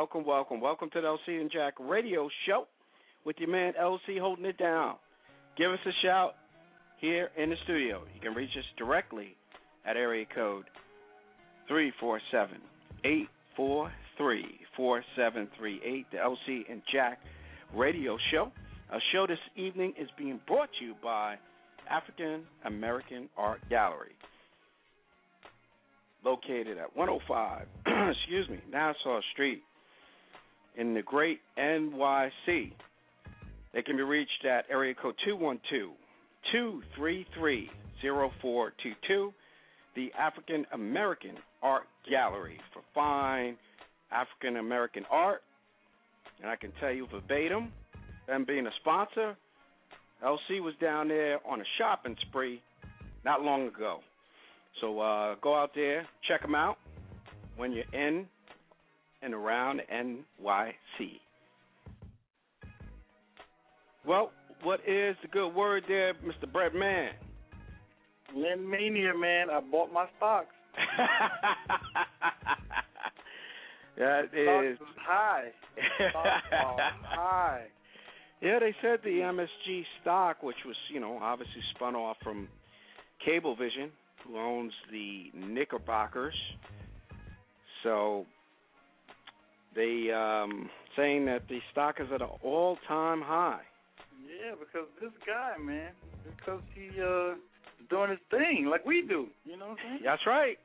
Welcome, welcome, welcome. To the LC and Jack radio show with your man LC holding it down. Give us a shout here in the studio. You can reach us directly at area code 347 843 4738, the LC and Jack radio show. Our show this evening is being brought to you by African American Art Gallery located at 105, excuse me, Nassau Street in the great NYC. They can be reached at area code 212 233 0422, the African American Art Gallery for fine African American art. And I can tell you verbatim, them being a sponsor, LC was down there on a shopping spree not long ago. So uh, go out there, check them out when you're in and around NYC. Well, what is the good word there, Mr. Bread Man? Lin Mania, man. I bought my stocks. that Stocks is high. Stocks high. Yeah, they said the MSG stock, which was, you know, obviously spun off from Cablevision, who owns the Knickerbockers. So they um saying that the stock is at an all time high. Yeah, because this guy, man, because he uh doing his thing like we do. You know what I'm saying? That's right.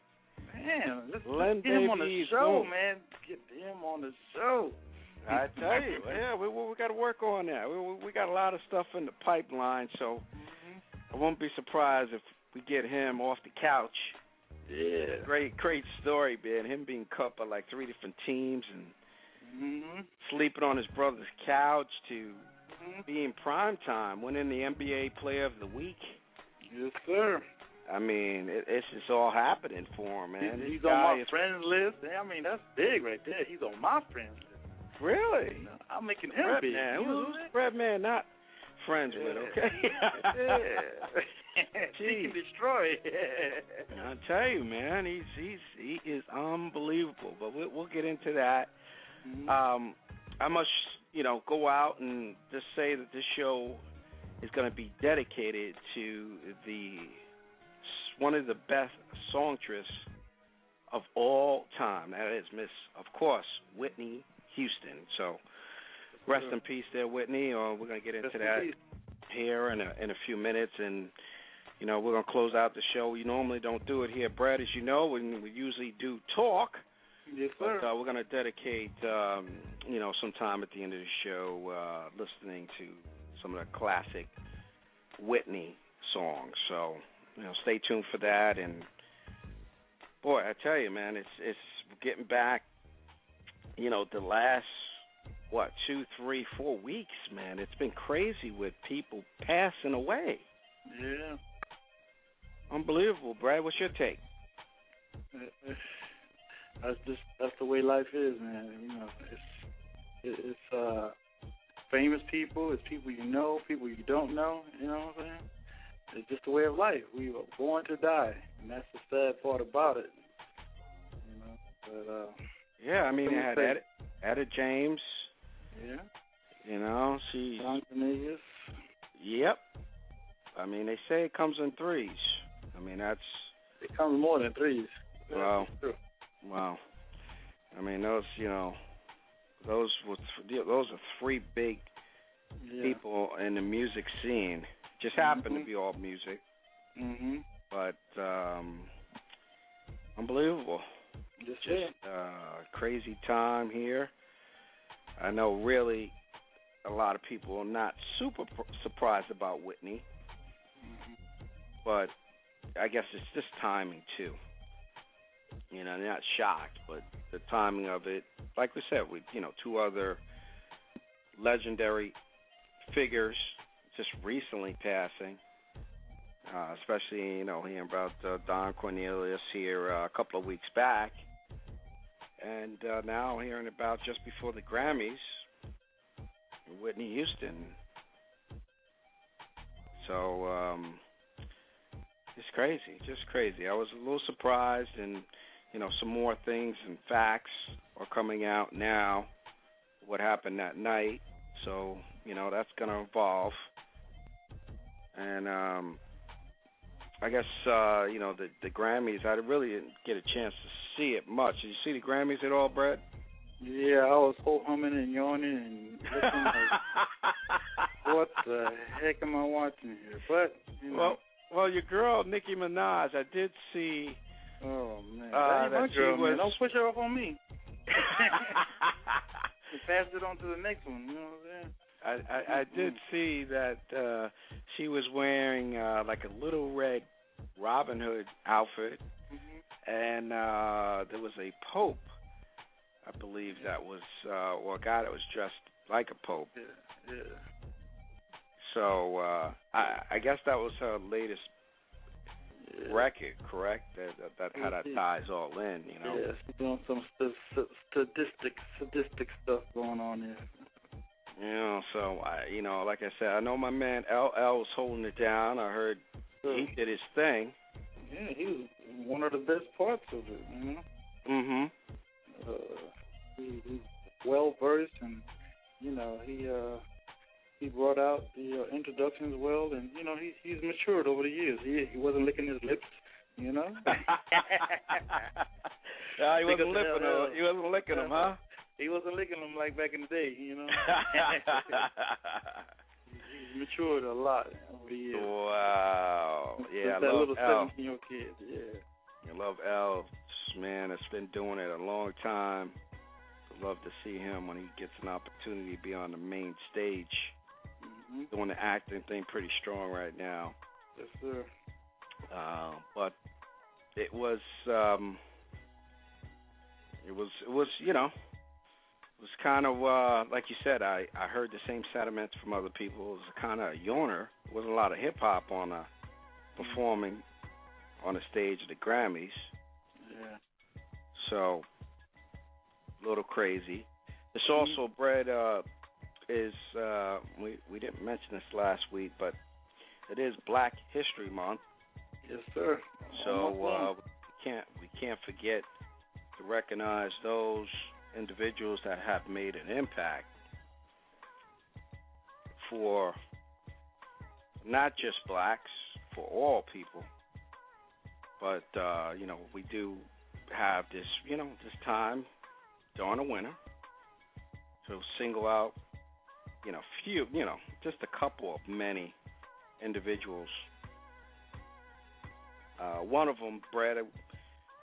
Man, let's, let's get him on the show, Boom. man. Get him on the show. I tell you, yeah, we we, we got to work on that. We we- we got a lot of stuff in the pipeline, so I won't be surprised if we get him off the couch. Yeah. Great, great story, man. Him being cut by like three different teams and hmm sleeping on his brother's couch to hmm being prime time, winning the NBA Player of the Week. Yes, sir. I mean, it, it's just all happening for him, man. He's- he's on my is friends list. I mean, that's big right there. He's on my friends list. really You I'm making him Brett big. man. You know Who's what I'm man not friends with? Okay. yeah. Jeez. can destroy. I tell you, man, he's he's he is unbelievable. But we'll, we'll get into that. Mhm. Um, I must, you know, go out and just say that this show is going to be dedicated to the one of the best songstress of all time. That is Miss, of course, Whitney Houston. So, rest in peace, there, Whitney. Or we're going to get into that here in a in a few minutes, and you know we're gonna close out the show. We normally don't do it here, Brad, as you know. We, we usually do talk, Yes, but sir. uh, we're gonna dedicate um, you know some time at the end of the show uh, listening to some of the classic Whitney songs. So you know, stay tuned for that. And boy, I tell you, man, it's it's getting back. You know, the last what two, three, four weeks, man. It's been crazy with people passing away. yeah. Unbelievable, Brad. What's your take? That's just that's the way life is, man. You know, it's it's uh famous people, it's people you know, people you don't know. You know what I'm saying? It's just the way of life. We were born to die, and that's the sad part about it. You know, but uh, Yeah, I mean, they had Etta, Etta James. yeah, You know, she. Don Cornelius. Yep. I mean, they say it comes in threes. I mean, that's It comes more than threes. Wow. Wow. I mean, those, you know, those were th- those are three big Yeah. people in the music scene. Just happen Mhm. to be all music, Mhm. but um unbelievable. Just, Just uh crazy time here. I know really a lot of people are not super pr- surprised about Whitney, Mhm. but I guess it's just timing too. You know, not shocked, but the timing of it, like we said, with you know two other legendary figures just recently passing, uh, especially you know hearing about uh, Don Cornelius here uh, a couple of weeks back, and uh, now hearing about just before the Grammys, Whitney Houston. So um, it's crazy, just crazy. I was a little surprised, and you know some more things and facts are coming out now. What happened that night? So you know that's going to evolve, and um, I guess uh, you know the the Grammys. I really didn't get a chance to see it much. Did you see the Grammys at all, Brett? Yeah, I was whole humming and yawning and looking like, what the heck am I watching here? But you know, well, well, your girl Nicki Minaj. I did see. oh man, uh, that that she girl, man. was- Don't push her off on me. Pass it on to the next one. You know what I'm saying? I, I I did see that uh she was wearing uh like a little red Robin Hood outfit Mm-hmm. and uh there was a pope I believe that was uh or a guy that was dressed like a pope. Yeah, yeah. So uh I I guess that was her latest record, correct? That that, that how that ties all in, you know. Yeah, she's doing some st- st- sadistic, sadistic stuff going on there. You know, so I you know, like I said, I know my man LL was holding it down. I heard he did his thing. Yeah, he was one of the best parts of it. You know, Mhm. uh, he, he's well versed, and you know he uh he brought out the uh, introductions well, and you know he he's matured over the years. He he wasn't licking his lips, you know. yeah, he wasn't licking LL. them. He wasn't licking them, huh? he wasn't licking them like back in the day, you know. he's matured a lot over the years. wow. Since Yeah, I that love little L. seventeen year old kid. Yeah. I love L. Man, it's been doing it a long time. Love to see him when he gets an opportunity to be on the main stage. Hmm Doing the acting thing pretty strong right now. Yes, sir. Uh, but it was um it was it was you know it was kind of uh like you said I I heard the same sentiments from other people. It was kind of a yawner. There wasn't a lot of hip hop on uh performing on the stage of the Grammys. Yeah. so a little crazy. It's also Brett uh is uh we we didn't mention this last week but it is Black History Month Yes, sir. So uh, we can't we can't forget to recognize those individuals that have made an impact for not just blacks, for all people. But uh, you know, we do have this, you know, this time during the winter to single out, you know, few, you know, just a couple of many individuals uh, one of them, Brad,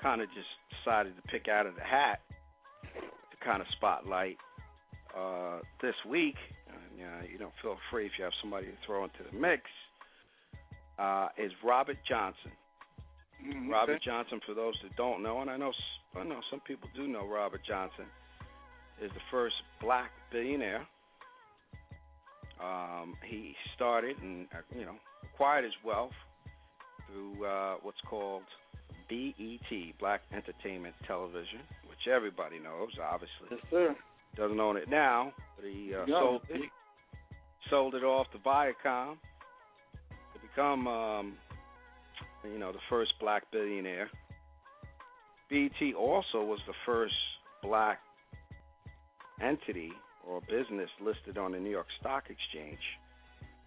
kind of just decided to pick out of the hat to kind of spotlight uh, this week. And, uh, you don't feel free if you have somebody to throw into the mix. Uh, is Robert Johnson. Mhm, Robert. Johnson, for those that don't know, and I know I know some people do know Robert Johnson, is the first black billionaire. Um, he started and uh, you know acquired his wealth through uh, what's called BET, Black Entertainment Television, which everybody knows. Obviously, Yes, sir. doesn't own it now, but he uh, sold it sold it off to Viacom to become, um, you know, the first black billionaire. BET also was the first black entity or business listed on the New York Stock Exchange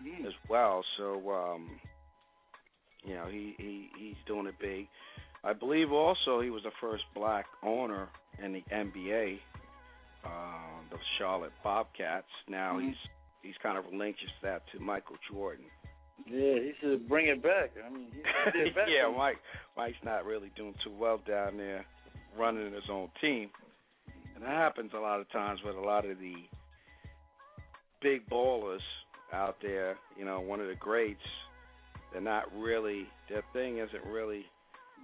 Mm. as well. So, um, you know, he, he he's doing it big. I believe also he was the first black owner in the NBA, uh, the Charlotte Bobcats. Now Mhm. he's he's kind of relinquished that to Michael Jordan. Yeah, he should bring it back. I mean, he should get it back. yeah, Mike Mike's not really doing too well down there running his own team. And that happens a lot of times with a lot of the big ballers out there, you know, one of the greats, they're not really their thing isn't really,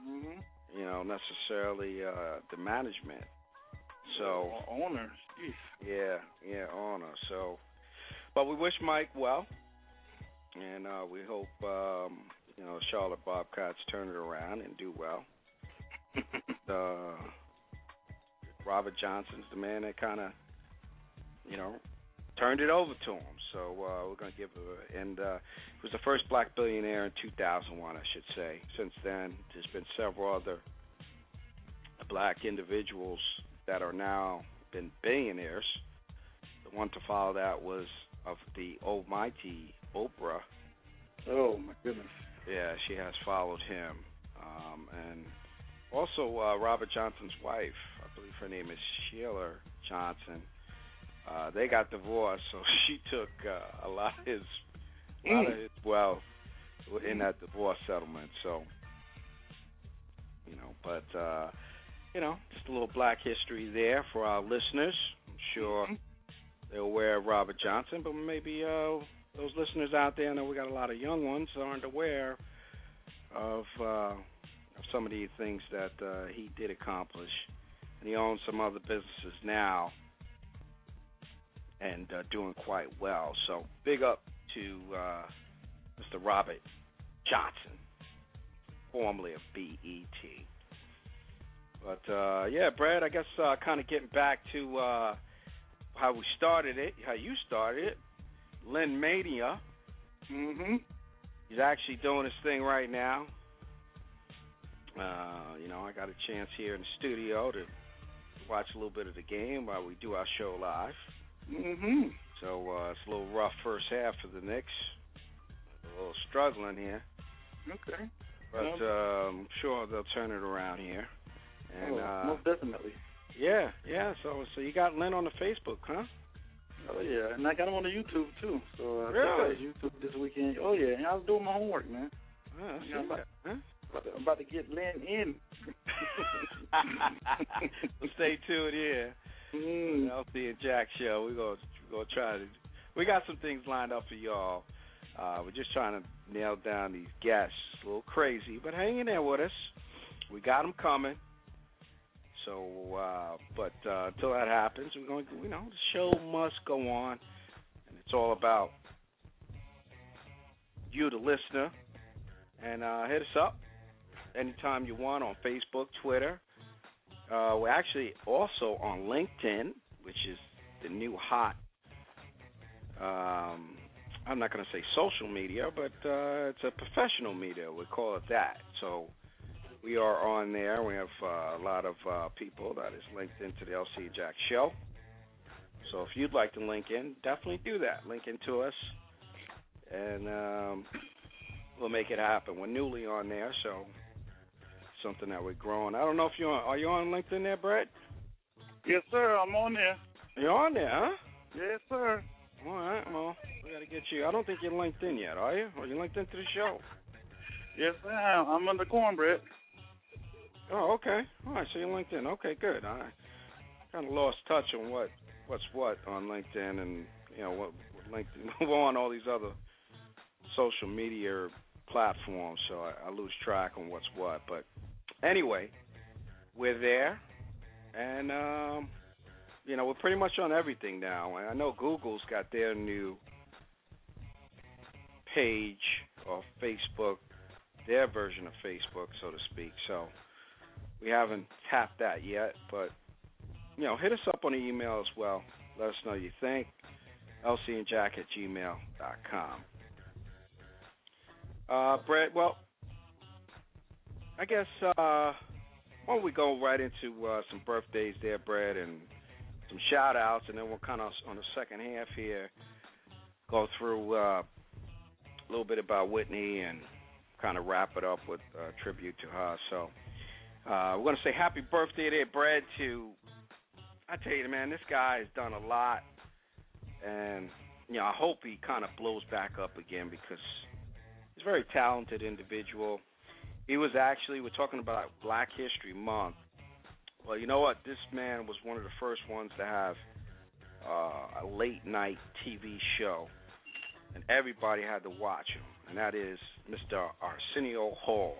hmm you know, necessarily uh the management. So owner, jeez. yeah, yeah, honor. So, but we wish Mike well, and uh, we hope um, you know Charlotte Bobcats turn it around and do well. uh, Robert Johnson's the man that kind of, you know, turned it over to him. So uh, we're gonna give it. And uh, he was the first black billionaire in 2001, I should say. Since then, there's been several other black individuals that are now been billionaires. The one to follow that was of the almighty Oprah. Oh my goodness. Yeah, she has followed him. Um, and also uh, Robert Johnson's wife, I believe her name is Sheila Johnson. Uh, they got divorced, so she took uh, a lot of his, a lot of his wealth in that divorce settlement. So, you know, but uh, you know, just a little black history there for our listeners. I'm sure Mhm. they're aware of Robert Johnson, but maybe uh, those listeners out there, I know we got a lot of young ones, aren't aware of uh, of some of the things that uh, he did accomplish. And he owns some other businesses now and uh, doing quite well. So big up to uh, Mr. Robert Johnson, formerly of BET. But uh, yeah, Brad, I guess uh, kind of getting back to uh, how we started it, how you started it. Lin Mania, Mm-hmm. he's actually doing his thing right now. Uh, you know, I got a chance here in the studio to watch a little bit of the game while we do our show live. hmm So uh, it's a little rough first half for the Knicks. A little struggling here, Okay. but uh, I'm sure they'll turn it around here. And oh, uh, most definitely. yeah, yeah. So so you got Lin on the Facebook, huh? Oh yeah, and I got him on the YouTube too. So uh, Really? out YouTube this weekend. Oh yeah, and I was doing my homework, man. Oh, I see Yeah, I'm that, huh? I'm about to get Lin in. stay tuned here. Mm. LC and Jack show. We're gonna we're gonna try to. We got some things lined up for y'all. Uh, we're just trying to nail down these guests. A little crazy, but hang in there with us. We got them coming. So, uh, but uh, until that happens, we're going. to You know, the show must go on, and it's all about you, the listener. And uh, hit us up anytime you want on Facebook, Twitter. Uh, we're actually also on LinkedIn, which is the new hot. Um, I'm not going to say social media, but uh, it's a professional media. We call it that. So we are on there. We have uh, a lot of uh, people that is linked into the LC Jack Show. So if you'd like to link in, definitely do that. Link into us, and um, we'll make it happen. We're newly on there, so something that we're growing. I don't know if you're on. Are you on LinkedIn there, Brett? Yes, sir. I'm on there. You're on there, huh? Yes, sir. All right. Well, we got to get you. I don't think you're linked in yet, are you? Are you linked into the show? Yes, sir. I'm on under cornbread. Oh, okay. All right. So you're linked in. Okay, good. I kind of lost touch on what what's what on LinkedIn, and you know what what LinkedIn. We're on all these other social media platforms, so I, I lose track on what's what. But anyway, we're there, and um, you know we're pretty much on everything now. And I know Google's got their new page or Facebook, their version of Facebook, so to speak. So we haven't tapped that yet, but you know, hit us up on the email as well. Let us know you think. LC and Jack at gmail.com. Uh, Brett, well, I guess uh, why don't we go right into uh, some birthdays there, Brad, and some shout outs, and then we'll kind of, on the second half here, go through uh, a little bit about Whitney and kind of wrap it up with a tribute to her. So, Uh, we're going to say happy birthday there, Brad, to, I tell you, man, this guy has done a lot. And, you know, I hope he kind of blows back up again because he's a very talented individual. He was actually, we're talking about Black History Month. Well, you know what? This man was one of the first ones to have uh, a late night TV show, and everybody had to watch him, and that is Mr. Arsenio Hall.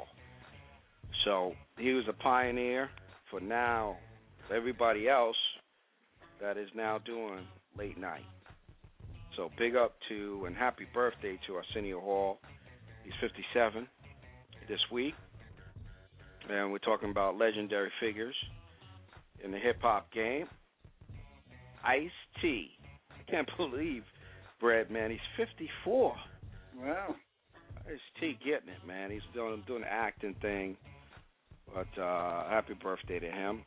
So he was a pioneer for now everybody else that is now doing late night. So big up to and happy birthday to Arsenio Hall. He's 57 this week. And we're talking about legendary figures in the hip hop game. Ice T. I can't believe Brad, man, he's 54. Wow. Ice T getting it, man. He's doing doing the acting thing. But uh happy birthday to him.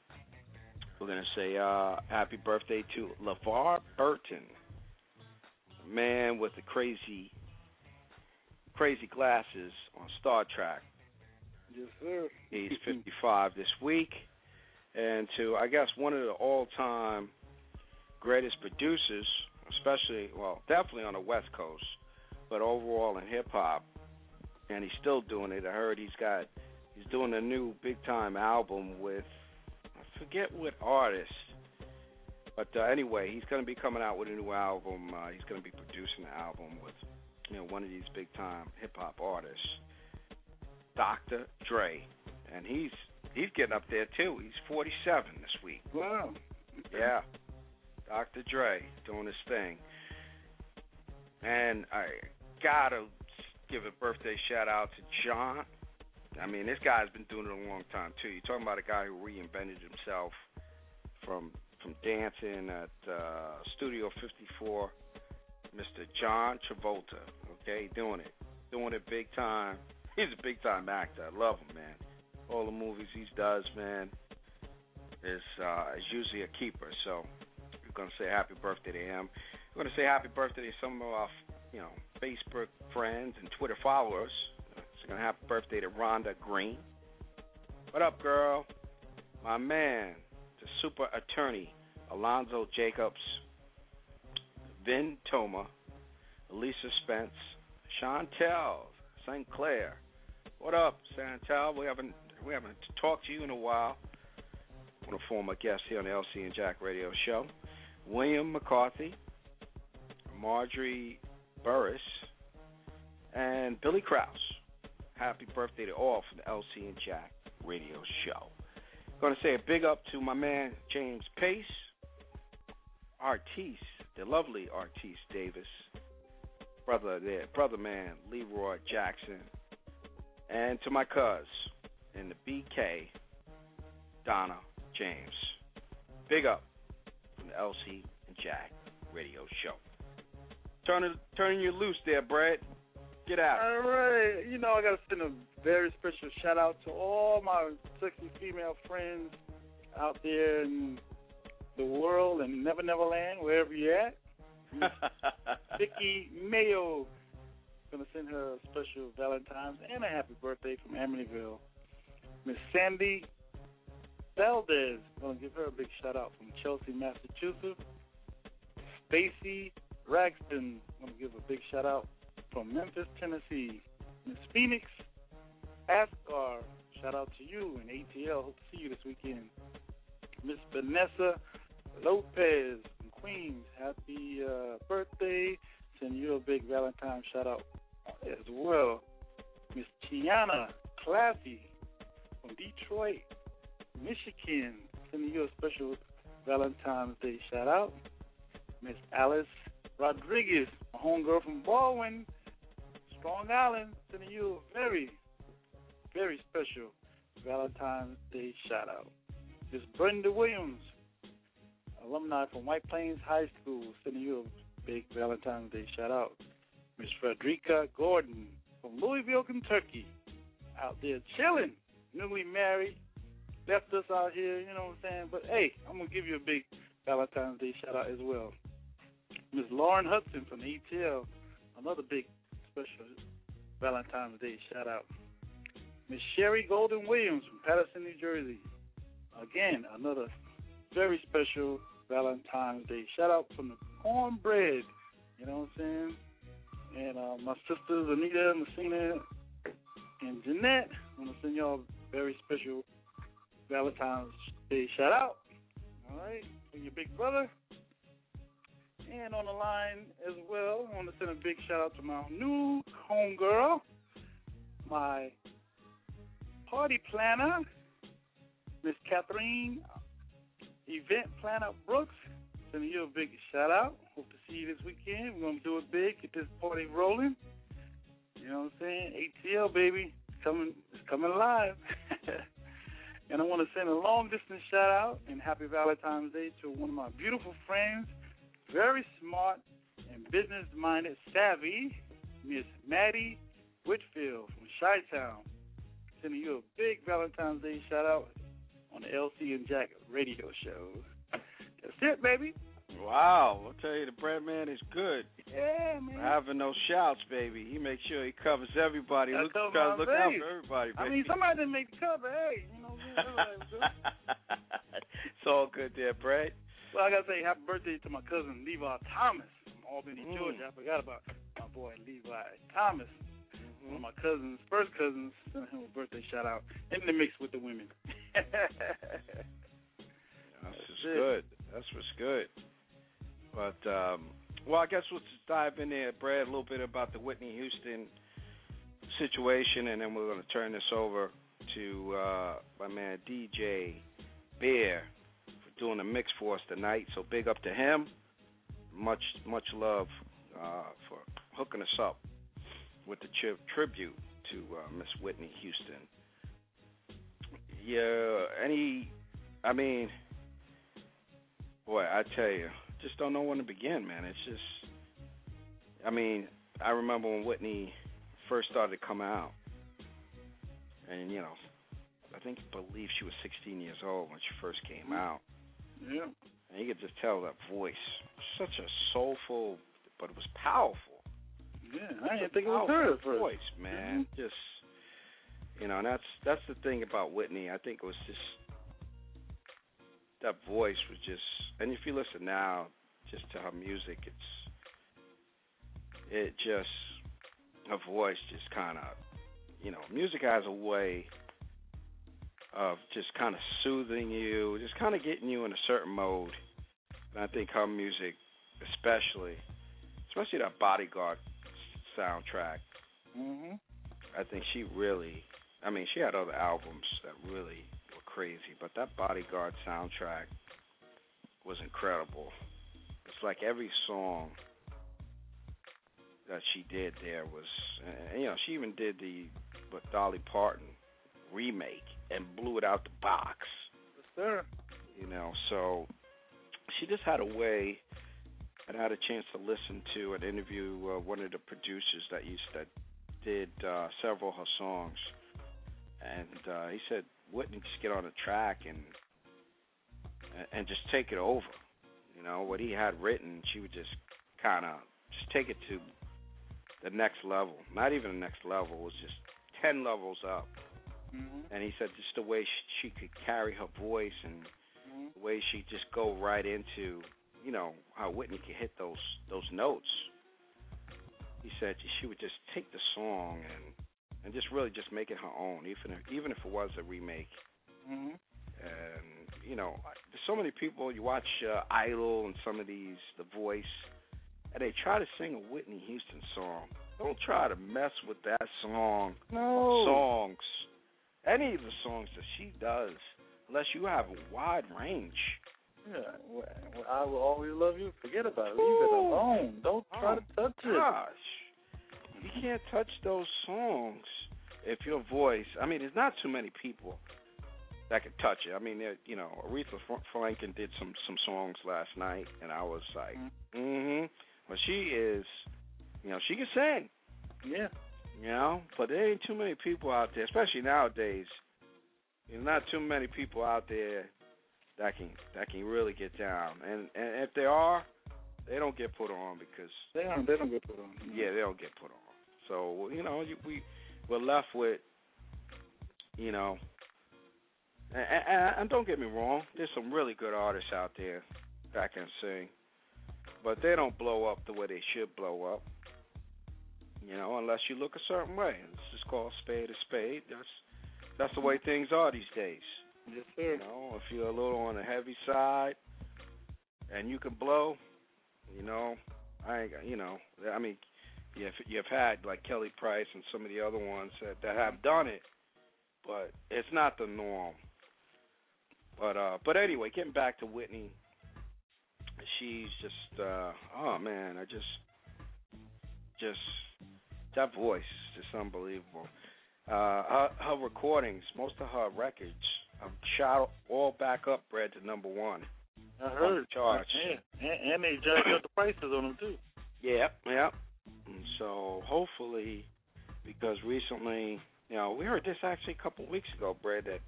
We're gonna say uh happy birthday to LeVar Burton. Man with the crazy crazy glasses on Star Trek. Yes, sir. He's 55 this week. And to, I guess, one of the all time greatest producers, especially, well, definitely on the West Coast, but overall in hip hop. And he's still doing it. I heard he's got, he's doing a new big time album with, I forget what artist. But uh, anyway, he's going to be coming out with a new album. Uh, he's going to be producing the album with, you know, one of these big time hip hop artists. Dr. Dre, and he's he's getting up there too. He's 47 this week. Wow. Yeah, Dr. Dre doing his thing, and I gotta give a birthday shout out to John. I mean, this guy's been doing it a long time too. You're talking about a guy who reinvented himself from from dancing at uh, Studio 54. Mr. John Travolta, okay, doing it, doing it big time he's a big time actor. I love him, man. All the movies he does, man, is uh, is usually a keeper. So we're gonna say happy birthday to him. We're gonna say happy birthday to some of our, you know, Facebook friends and Twitter followers. So gonna happy birthday to Rhonda Green. What up, girl? My man, the super attorney, Alonzo Jacobs, Vin Toma, Lisa Spence, Chantel, St. Clair. What up, Chantel? We haven't we haven't talked to you in a while. One of the former guests here on the LC and Jack Radio Show. William McCarthy, Marjorie Burris, and Billy Krause. Happy birthday to all from the LC and Jack Radio Show. Going to say a big up to my man James Pace, Artiste, the lovely Artiste Davis, brother there, brother man Leroy Jackson, and to my cuz in the BK, Donna James. Big up from the LC and Jack Radio Show. Turning turning you loose there, Brad. Get out. All right. You know, I got to send a very special shout out to all my sexy female friends out there in the world and Never Never Land, wherever you're at. Vicky Mayo. Gonna send her a special Valentine's and a happy birthday from Amityville. Miss Sandy Valdez. Gonna give her a big shout out from Chelsea, Massachusetts. Stacy Ragston. Gonna give a big shout out from Memphis, Tennessee. Miss Phoenix Ascar. Shout out to you and ATL. Hope to see you this weekend. Miss Vanessa Lopez from Queens. Happy uh, birthday. Send you a big Valentine shout out as well. Miss Tiana Classy from Detroit, Michigan. Sending you a special Valentine's Day shout out. Miss Alice Rodriguez, a homegirl from Baldwin, Strong Island, sending you a very, very special Valentine's Day shout out. Miss Brenda Williams, alumni from White Plains High School, sending you a big Valentine's Day shout out. Miss Frederica Gordon from Louisville, Kentucky, out there chilling, newly married, left us out here, you know what I'm saying? But hey, I'm gonna give you a big Valentine's Day shout out as well. Miss Lauren Hudson from ATL, another big special Valentine's Day shout out. Miss Sherry Golden Williams from Paterson, New Jersey. Again, another very special Valentine's Day. Shout out from the cornbread. You know what I'm saying? And uh, my sisters Anita, Messina, and Jeanette. I want to send y'all a very special Valentine's Day shout out. All right, for your big brother. And on the line as well, I want to send a big shout out to my new homegirl, my party planner, Miss Catherine, event planner Brooks. Sending you a big shout out. Hope to see you this weekend. We're gonna do it big, get this party rolling. You know what I'm saying? ATL baby, coming, it's coming live. and I want to send a long distance shout out and happy Valentine's Day to one of my beautiful friends, very smart and business minded, savvy, Miss Maddie Whitfield from Chi Town. Sending you a big Valentine's Day shout out on the LC and Jack radio show. That's it, baby. Wow, I'll tell you, the bread man is good. Yeah, man. Having those shouts, baby. He makes sure he covers everybody. Look, cover to look out for everybody, baby. I mean, somebody didn't make the cover. Hey, you know, was good. it's all good there, Brad. well, I gotta say happy birthday to my cousin Levi Thomas from Albany, Mm. Georgia. I forgot about my boy Levi Thomas. One of my cousins, first cousins, sent him a birthday shout out in the mix with the women. That's what's good. That's what's good. But um well, I guess we'll just dive in there, Brad, a little bit about the Whitney Houston situation, and then we're going to turn this over to uh, my man DJ Bear for doing the mix for us tonight. So big up to him. Much much love uh, for hooking us up with the tri- tribute to uh, Miss Whitney Houston. Yeah, any, I mean, boy, I tell you, just don't know when to begin, man. It's just, I mean, I remember when Whitney first started to come out, and you know, I think believe she was 16 years old when she first came mm-hmm. out, yeah. and you could just tell that voice, such a soulful, but it was powerful. Yeah, I didn't think it was her at first. voice, man. Mm-hmm. Just you know, and that's that's the thing about Whitney. I think it was just that voice was just, and if you listen now, just to her music, it's it just her voice just kind of, you know, music has a way of just kind of soothing you, just kind of getting you in a certain mode. And I think her music, especially, especially that Bodyguard soundtrack, Mhm. I think she really, I mean, she had other albums that really crazy, but that Bodyguard soundtrack was incredible. It's like every song that she did there was, and, you know, she even did the with Dolly Parton remake and blew it out the box. Yes, sir. You know, so she just had a way. and I had a chance to listen to and interview uh, one of the producers that used that did uh, several of her songs, and uh, he said Whitney just get on the track and and just take it over. You know what he had written, she would just kind of just take it to the next level. Not even the next level, it was just ten levels up. Mhm. And he said just the way she, she could carry her voice and Mhm. the way she just go right into, you know, how Whitney could hit those those notes. He said she would just take the song and and just really just make it her own, even if, even if it was a remake. Mhm. And you know, there's so many people you watch uh, Idol and some of these, The Voice, and they try to sing a Whitney Houston song. Don't try to mess with that song No. songs, any of the songs that she does, unless you have a wide range. Yeah. Well, I will always love you. Forget about it. Leave it alone. Don't try Oh, to touch it. Gosh, you can't touch those songs if your voice. I mean, there's not too many people that can touch it. I mean, you know, Aretha Fr- Franklin did some some songs last night, and I was like, Mhm. mm-hmm. Well, she is, you know, she can sing. Yeah. You know, but there ain't too many people out there, especially nowadays. There's not too many people out there that can that can really get down, and and if they are, they don't get put on because They don't. They don't get put on. yeah, they don't get put on. So you know, you, we we're left with you know, and, and, and don't get me wrong, there's some really good artists out there that can sing, but they don't blow up the way they should blow up. You know, unless you look a certain way. It's just called spade a spade. That's that's the way things are these days. Yes, sir. You know, if you're a little on the heavy side and you can blow, you know, I ain't, you know, I mean, you've you've had like Kelly Price and some of the other ones that that have done it, but it's not the norm. But uh, but anyway, getting back to Whitney, she's just uh, oh man, I just just that voice is just unbelievable. Uh, her, her recordings, most of her records, have shot all back up, bred to number one. I heard. charts. Yeah, and, and they jacked up the prices on them too. Yeah, yeah. And so hopefully, because recently, you know, we heard this actually a couple of weeks ago, Brad, that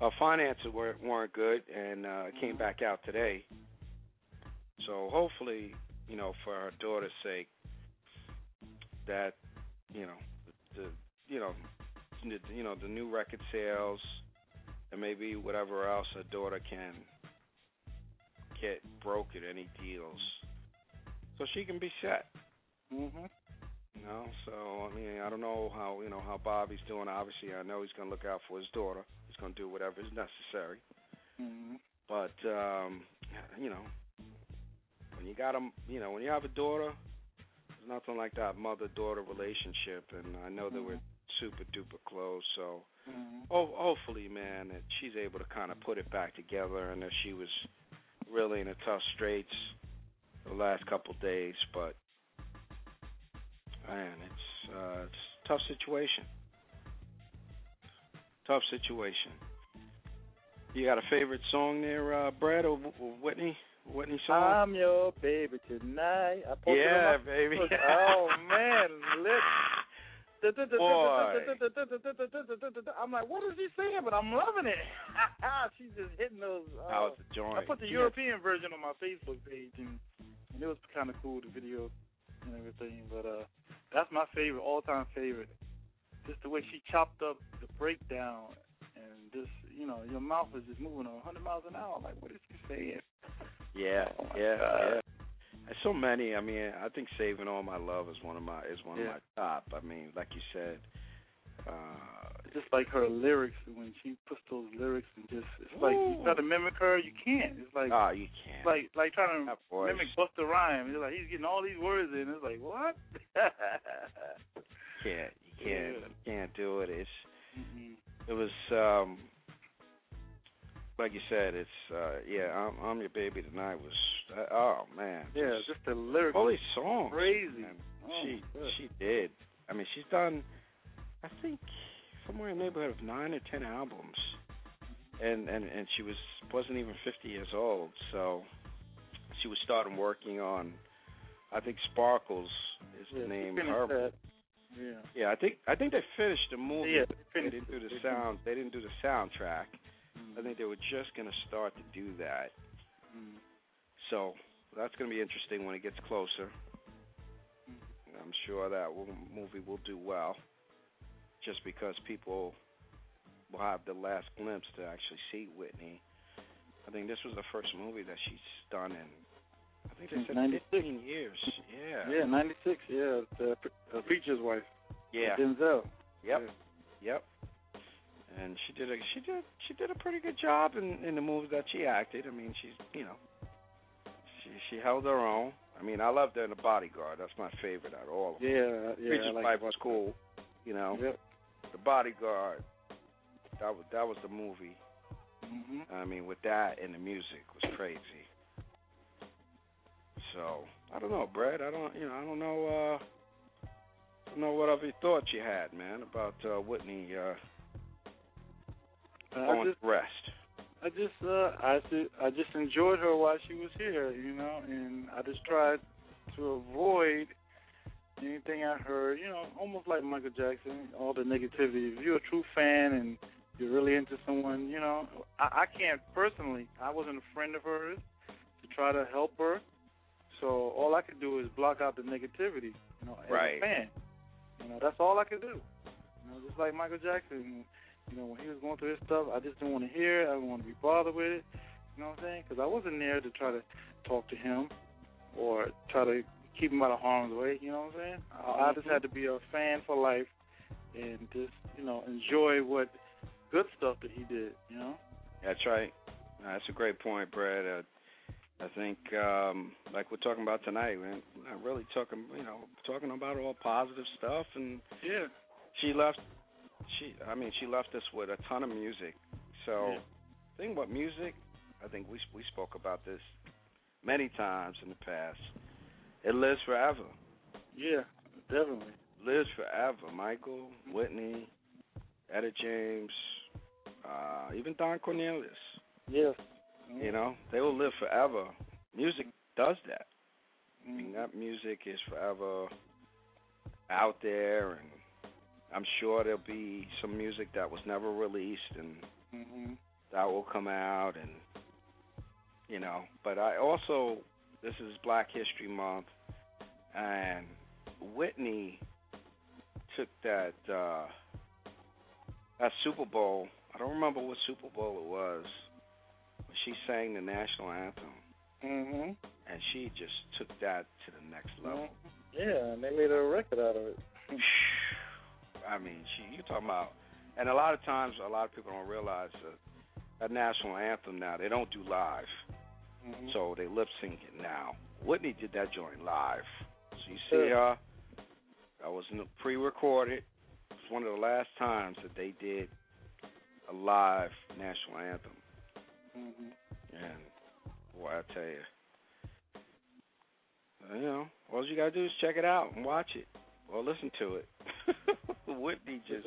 uh, finances weren't weren't good, and uh, came back out today. So hopefully, you know, for her daughter's sake, that you know, the, you know, the, you know, the new record sales, and maybe whatever else her daughter can get brokered any deals, so she can be set. Mhm. You know, so I mean, I don't know how you know how Bobby's doing. Obviously, I know he's going to look out for his daughter. He's going to do whatever is necessary. Mhm. But um, you know, when you got a, you know, when you have a daughter, there's nothing like that mother-daughter relationship, and I know that we're super duper close. So, Mhm. oh, hopefully, man, that she's able to kind of put it back together, and that she was really in a tough straits the last couple of days, but man, it's uh, it's a tough situation. Tough situation. You got a favorite song there, uh, Brad or, or Whitney? Whitney song? I'm your baby tonight. I yeah, baby. Facebook. oh man. Boy. I'm like, what is he saying? But I'm loving it. She's just hitting those. Uh, How's the joint? I put the Yeah. European version on my Facebook page, and, and it was kind of cool, the video and everything. But uh, that's my favorite, all-time favorite. Just the way she chopped up the breakdown, and just you know, your mouth is just moving 100 miles an hour. Like, what is she saying? Yeah, Oh, yeah, God. yeah. There's so many. I mean, I think "Saving All My Love" is one of my is one Yeah. of my top. I mean, like you said, uh, just like her lyrics when she puts those lyrics and just it's like you try to mimic her, you can't. It's like oh, you can't. like like trying to mimic Busta Rhymes. It's like he's getting all these words in. It's like what? can't you can't Yeah. you can't do it. It's Mhm. it was um like you said. It's uh yeah. I'm, I'm your baby tonight was uh, oh man. yeah, just just the lyrics. all these songs. crazy. Oh, she she did. I mean, she's done. I think somewhere in the neighborhood of nine or ten albums, and and and she was wasn't even fifty years old. So she was starting working on. I think Sparkles is the she name. Her, that. Yeah. yeah, I think I think they finished the movie. Yeah, they finished didn't do the sound. They didn't do the soundtrack. Mhm. I think they were just going to start to do that. Mhm. So that's going to be interesting when it gets closer. I'm sure that will, movie will do well, just because people will have the last glimpse to actually see Whitney. I think this was the first movie that she's done in. I think they said 96. 15 years. Yeah. Yeah, ninety six. Yeah, the uh, preacher's wife. Yeah. Denzel. Yep. Yeah. Yep. And she did a she did she did a pretty good job in in the movies that she acted. I mean, she's you know she she held her own. I mean, I loved her in The Bodyguard. That's my favorite out of all of them. Yeah, yeah. Preacher's I like Wife was cool. You know, Yep. The Bodyguard. That was that was the movie. Mhm. I mean, with that and the music was crazy. So I don't know, Brad. I don't you know I don't know. uh I don't know what other thoughts you had, man, about uh, Whitney uh, I going just to rest. I just uh I I just enjoyed her while she was here, you know, and I just tried to avoid anything I heard, you know, almost like Michael Jackson, all the negativity. If you're a true fan and you're really into someone, you know, I, I can't personally. I wasn't a friend of hers to try to help her, so all I could do is block out the negativity, you know, as Right. a fan. You know, that's all I could do. You know, just like Michael Jackson, You know, when he was going through his stuff, I just didn't want to hear it. I didn't want to be bothered with it. You know what I'm saying? Because I wasn't there to try to talk to him or try to keep him out of harm's way. You know what I'm saying? I, I just had to be a fan for life and just you know enjoy what good stuff that he did. You know. That's right. That's a great point, Brad. Uh, I think, um, like we're talking about tonight, man, not really talking, you know, talking about all positive stuff. And yeah, she left. She, I mean, she left us with a ton of music. So, yeah. thing about music, I think we we spoke about this many times in the past. It lives forever. Yeah, definitely. Lives forever. Michael, Whitney, Etta James, uh, even Don Cornelius. Yes. Mm-hmm. You know, they will live forever. Music does that. Mm-hmm. I mean, that music is forever out there, and I'm sure there'll be some music that was never released, and mm-hmm. that will come out, and you know. But I also, this is Black History Month, and Whitney took that uh that Super Bowl. I don't remember what Super Bowl it was But she sang the national anthem. Mhm. And she just took that to the next level. Yeah, and they made a record out of it. I mean, she you talking about, and a lot of times, a lot of people don't realize that that national anthem now they don't do live, mm-hmm. so they lip sync it now. Whitney did that joint live, so you see her. That was pre-recorded. It's one of the last times that they did a live national anthem. Mm-hmm. And boy, I tell you, you know, all you gotta do is check it out and watch it or listen to it. Whitney just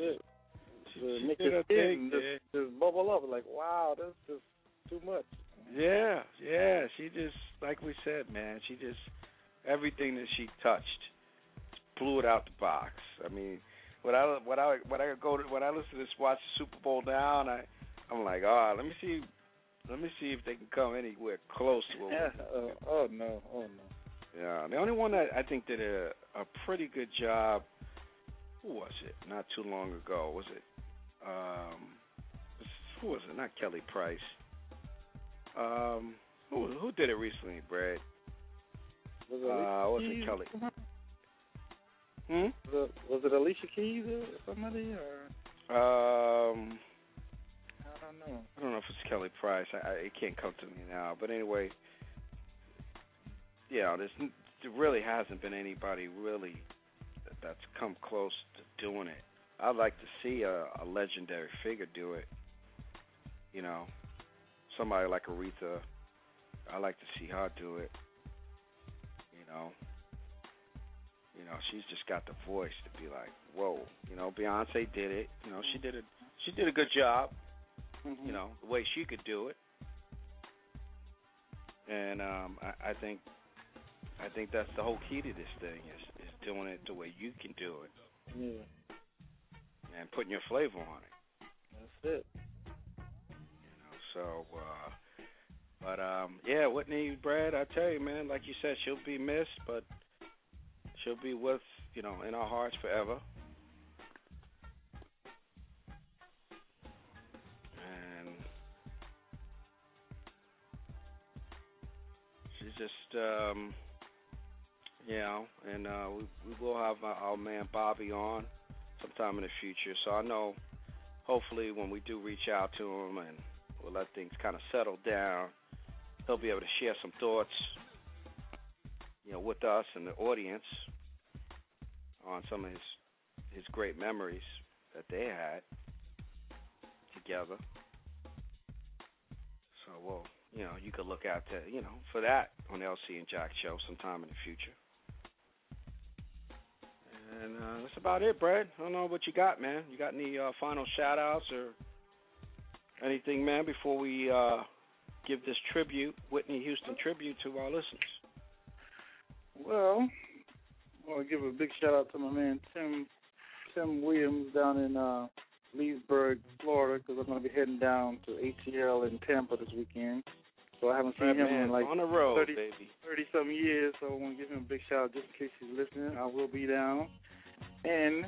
she, she make your skin just, just bubble up like, wow, that's just too much. Yeah, yeah. She just like we said, man. She just everything that she touched blew it out the box. I mean, when I when I when I go to when I listen to this watch the Super Bowl now, and I I'm like, oh, let me see let me see if they can come anywhere close to it. Uh, oh no. Oh no. Yeah. The only one that I think did a a pretty good job. Who was it? Not too long ago. Was it? Um, who was it? Not Kelly Price. Um, who who did it recently, Brad? Was it uh, was it Kelly? Hmm. Was it, was it Alicia Keys or somebody or? Um. I don't know. I don't know if it's Kelly Price. I, I it can't come to me now. But anyway, yeah, there's there really hasn't been anybody really that's come close to doing it. I'd like to see a, a legendary figure do it. You know, somebody like Aretha. I like to see her do it. You know, you know, she's just got the voice to be like, whoa. You know, Beyonce did it. You know, she did a she did a good job mm-hmm. you know, the way she could do it. And um, I, I think I think that's the whole key to this thing is is doing it the way you can do it. Yeah. And putting your flavor on it. That's it. So uh but um yeah, Whitney Brad, I tell you, man, like you said, she'll be missed, but she'll be with, you know, in our hearts forever. And she's just um, you know, and uh, we we will have our, our man Bobby on sometime in the future. So I know, hopefully, when we do reach out to him and we'll let things kind of settle down, he'll be able to share some thoughts, you know, with us and the audience on some of his his great memories that they had together. So we'll you know, you could look out to, you know, for that on LC and Jack show sometime in the future. And uh, that's about it, Brad. I don't know what you got, man. You got any uh, final shout outs or anything, man, before we uh, give this tribute, Whitney Houston tribute to our listeners? Well, I want to give a big shout out to my man Tim Tim Williams down in uh, Leesburg, Florida, because I'm going to be heading down to ATL in Tampa this weekend. So I haven't seen right, him man. in like on the road, 30, baby. 30 some years. So I want to give him a big shout out just in case he's listening. I will be down. And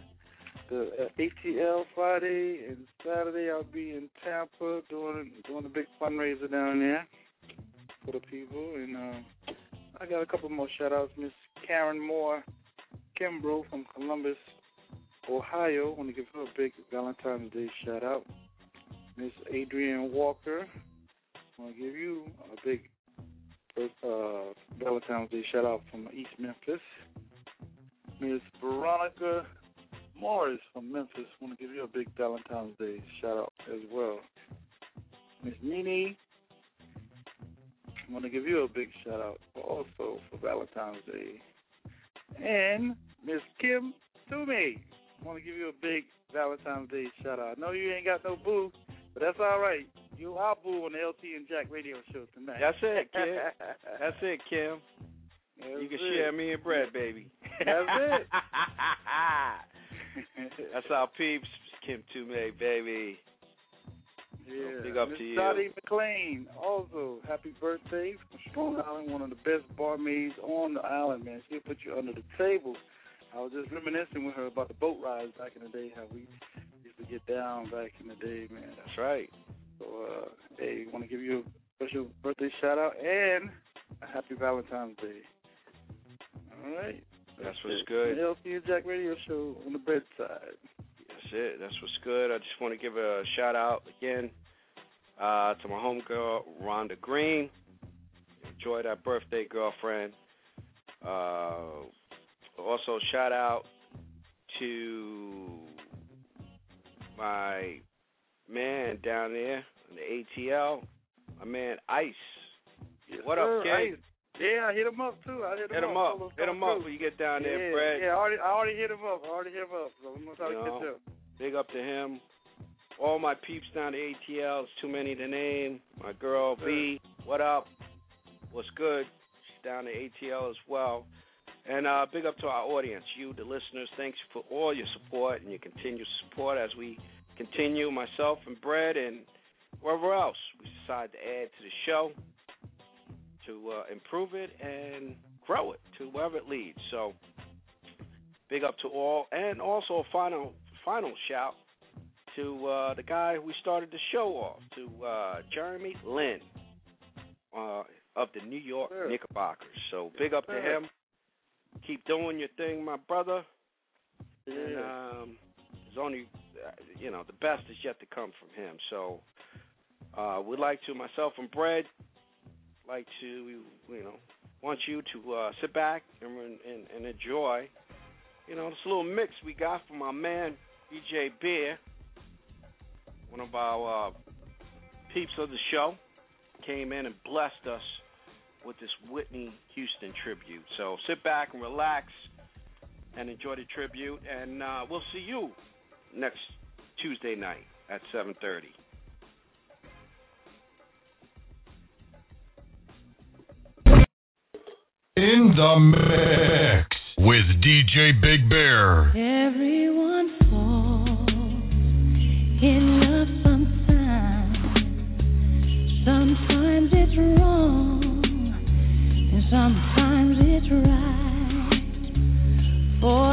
the ATL Friday and Saturday. I'll be in Tampa doing doing a big fundraiser down there for the people. And uh, I got a couple more shout outs. Miss Karen Moore Kimbrough from Columbus, Ohio. I want to give her a big Valentine's Day shout out. Miss Adrienne Walker. I want to give you a big uh, Valentine's Day shout out from East Memphis. Miss Veronica Morris from Memphis. want to give you a big Valentine's Day shout out as well. Miss Nene, I want to give you a big shout out also for Valentine's Day. And Miss Kim Toomey, want to give you a big Valentine's Day shout out. I know you ain't got no boo, but that's all right. You are boo on the LC and Jack radio show tonight. That's it, Kim. that's it, Kim. That's you can it. share me and Brad, baby. That's it. That's our peeps, Kim Toomey, baby. Yeah. Big up Miss to you. Dottie McLean, also happy birthday from Strong Island, one of the best barmaids on the island, man. She'll put you under the table. I was just reminiscing with her about the boat rides back in the day, how we used to get down back in the day, man. That's right. So, uh, hey, want to give you a special birthday shout out and a happy Valentine's Day. All right. That's what's it. good. The LC and Jack Radio Show on the bedside. That's it. That's what's good. I just want to give a shout out again uh, to my homegirl Rhonda Green. Enjoy that birthday, girlfriend. Uh, also, shout out to my man down there in the ATL, my man Ice. Yes, What up, sir. King? Yeah, I hit him up too. I hit him Hit up. him up. Hit him up when you get down there, yeah, Brad. Yeah, I already, I already hit him up. I already hit him up. So I'm gonna try You to know. catch up. Big up to him. All my peeps down to ATL. It's too many to name. My girl B, what up? What's good? She's down to ATL as well. And uh, big up to our audience, you, the listeners. Thanks for all your support and your continued support as we continue, myself and Brett and wherever else we decide to add to the show to uh, improve it and grow it to wherever it leads. So, big up to all, and also a final final shout to uh, the guy we started the show off, to uh, Jeremy Lin uh, of the New York Sure. Knickerbockers. So, big up to him. Keep doing your thing, my brother. And Yeah. um, there's only, you know, the best is yet to come from him. So, uh, we'd like to, myself and Brad, like to, you know, want you to uh, sit back and, and and enjoy, you know, this little mix we got from our man DJ Beer, one of our uh, peeps of the show, came in and blessed us with this Whitney Houston tribute. So sit back and relax and enjoy the tribute, and uh, we'll see you next Tuesday night at 7:30. The mix with DJ Big Bear. Everyone falls in love sometimes. Sometimes it's wrong, and sometimes it's right. For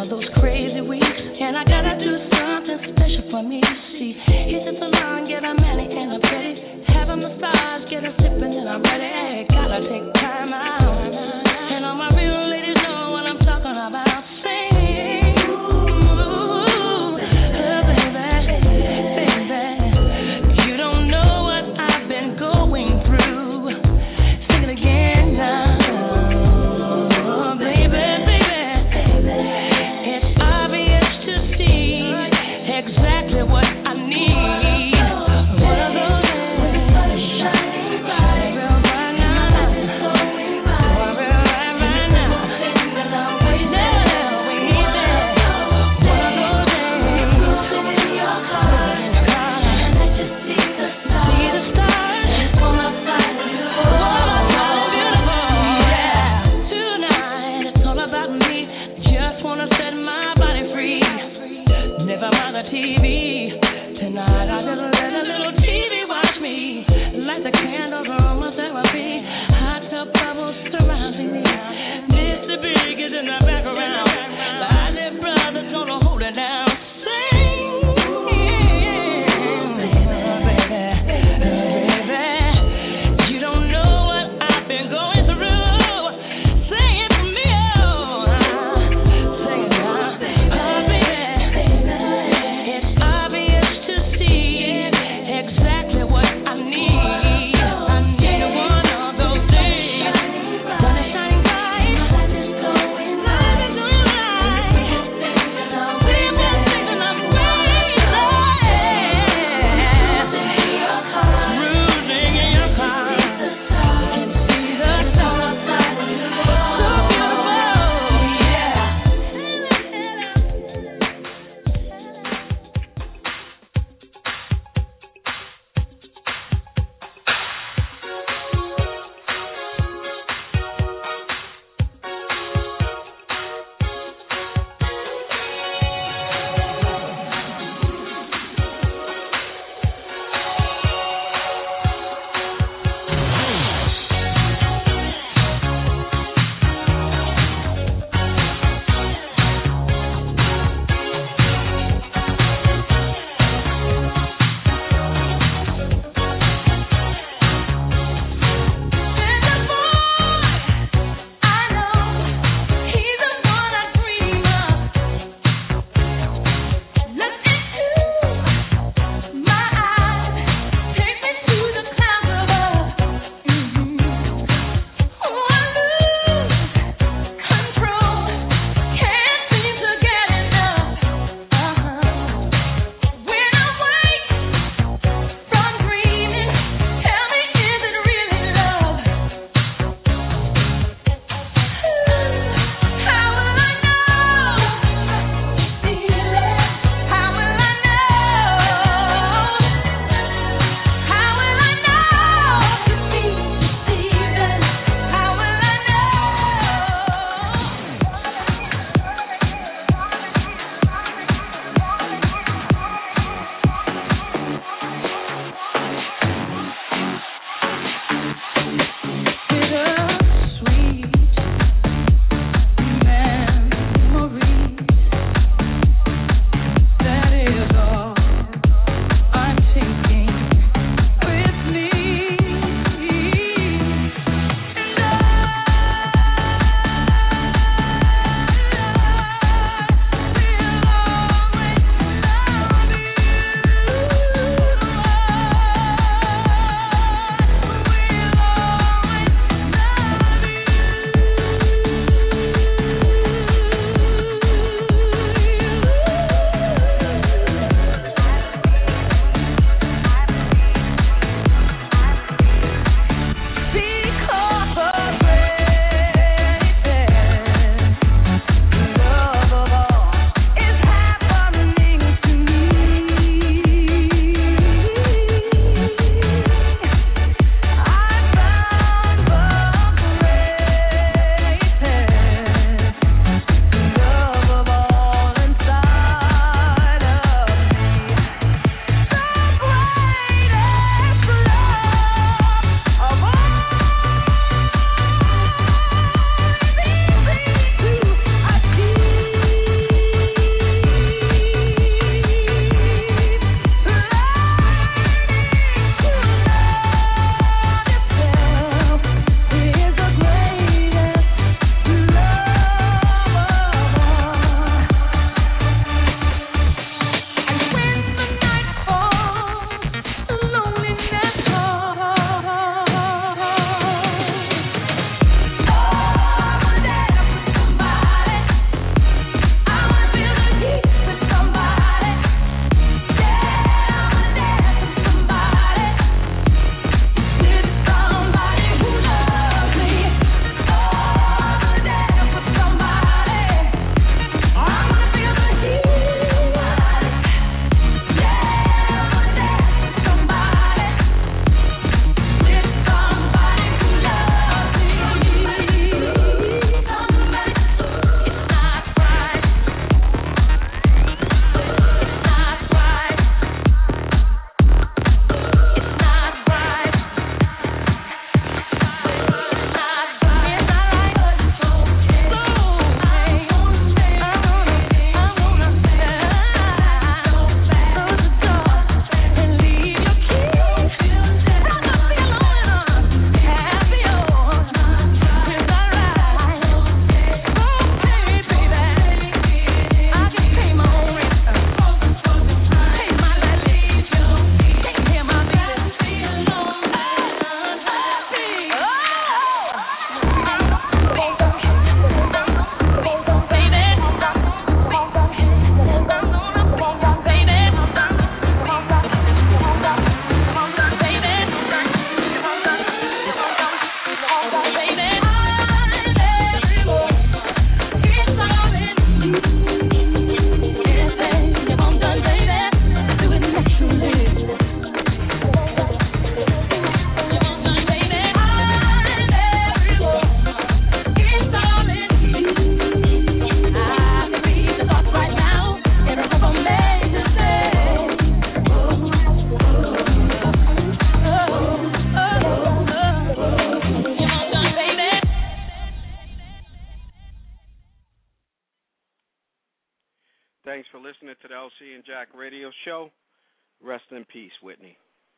all those crazy weeks. And I gotta do something special for me.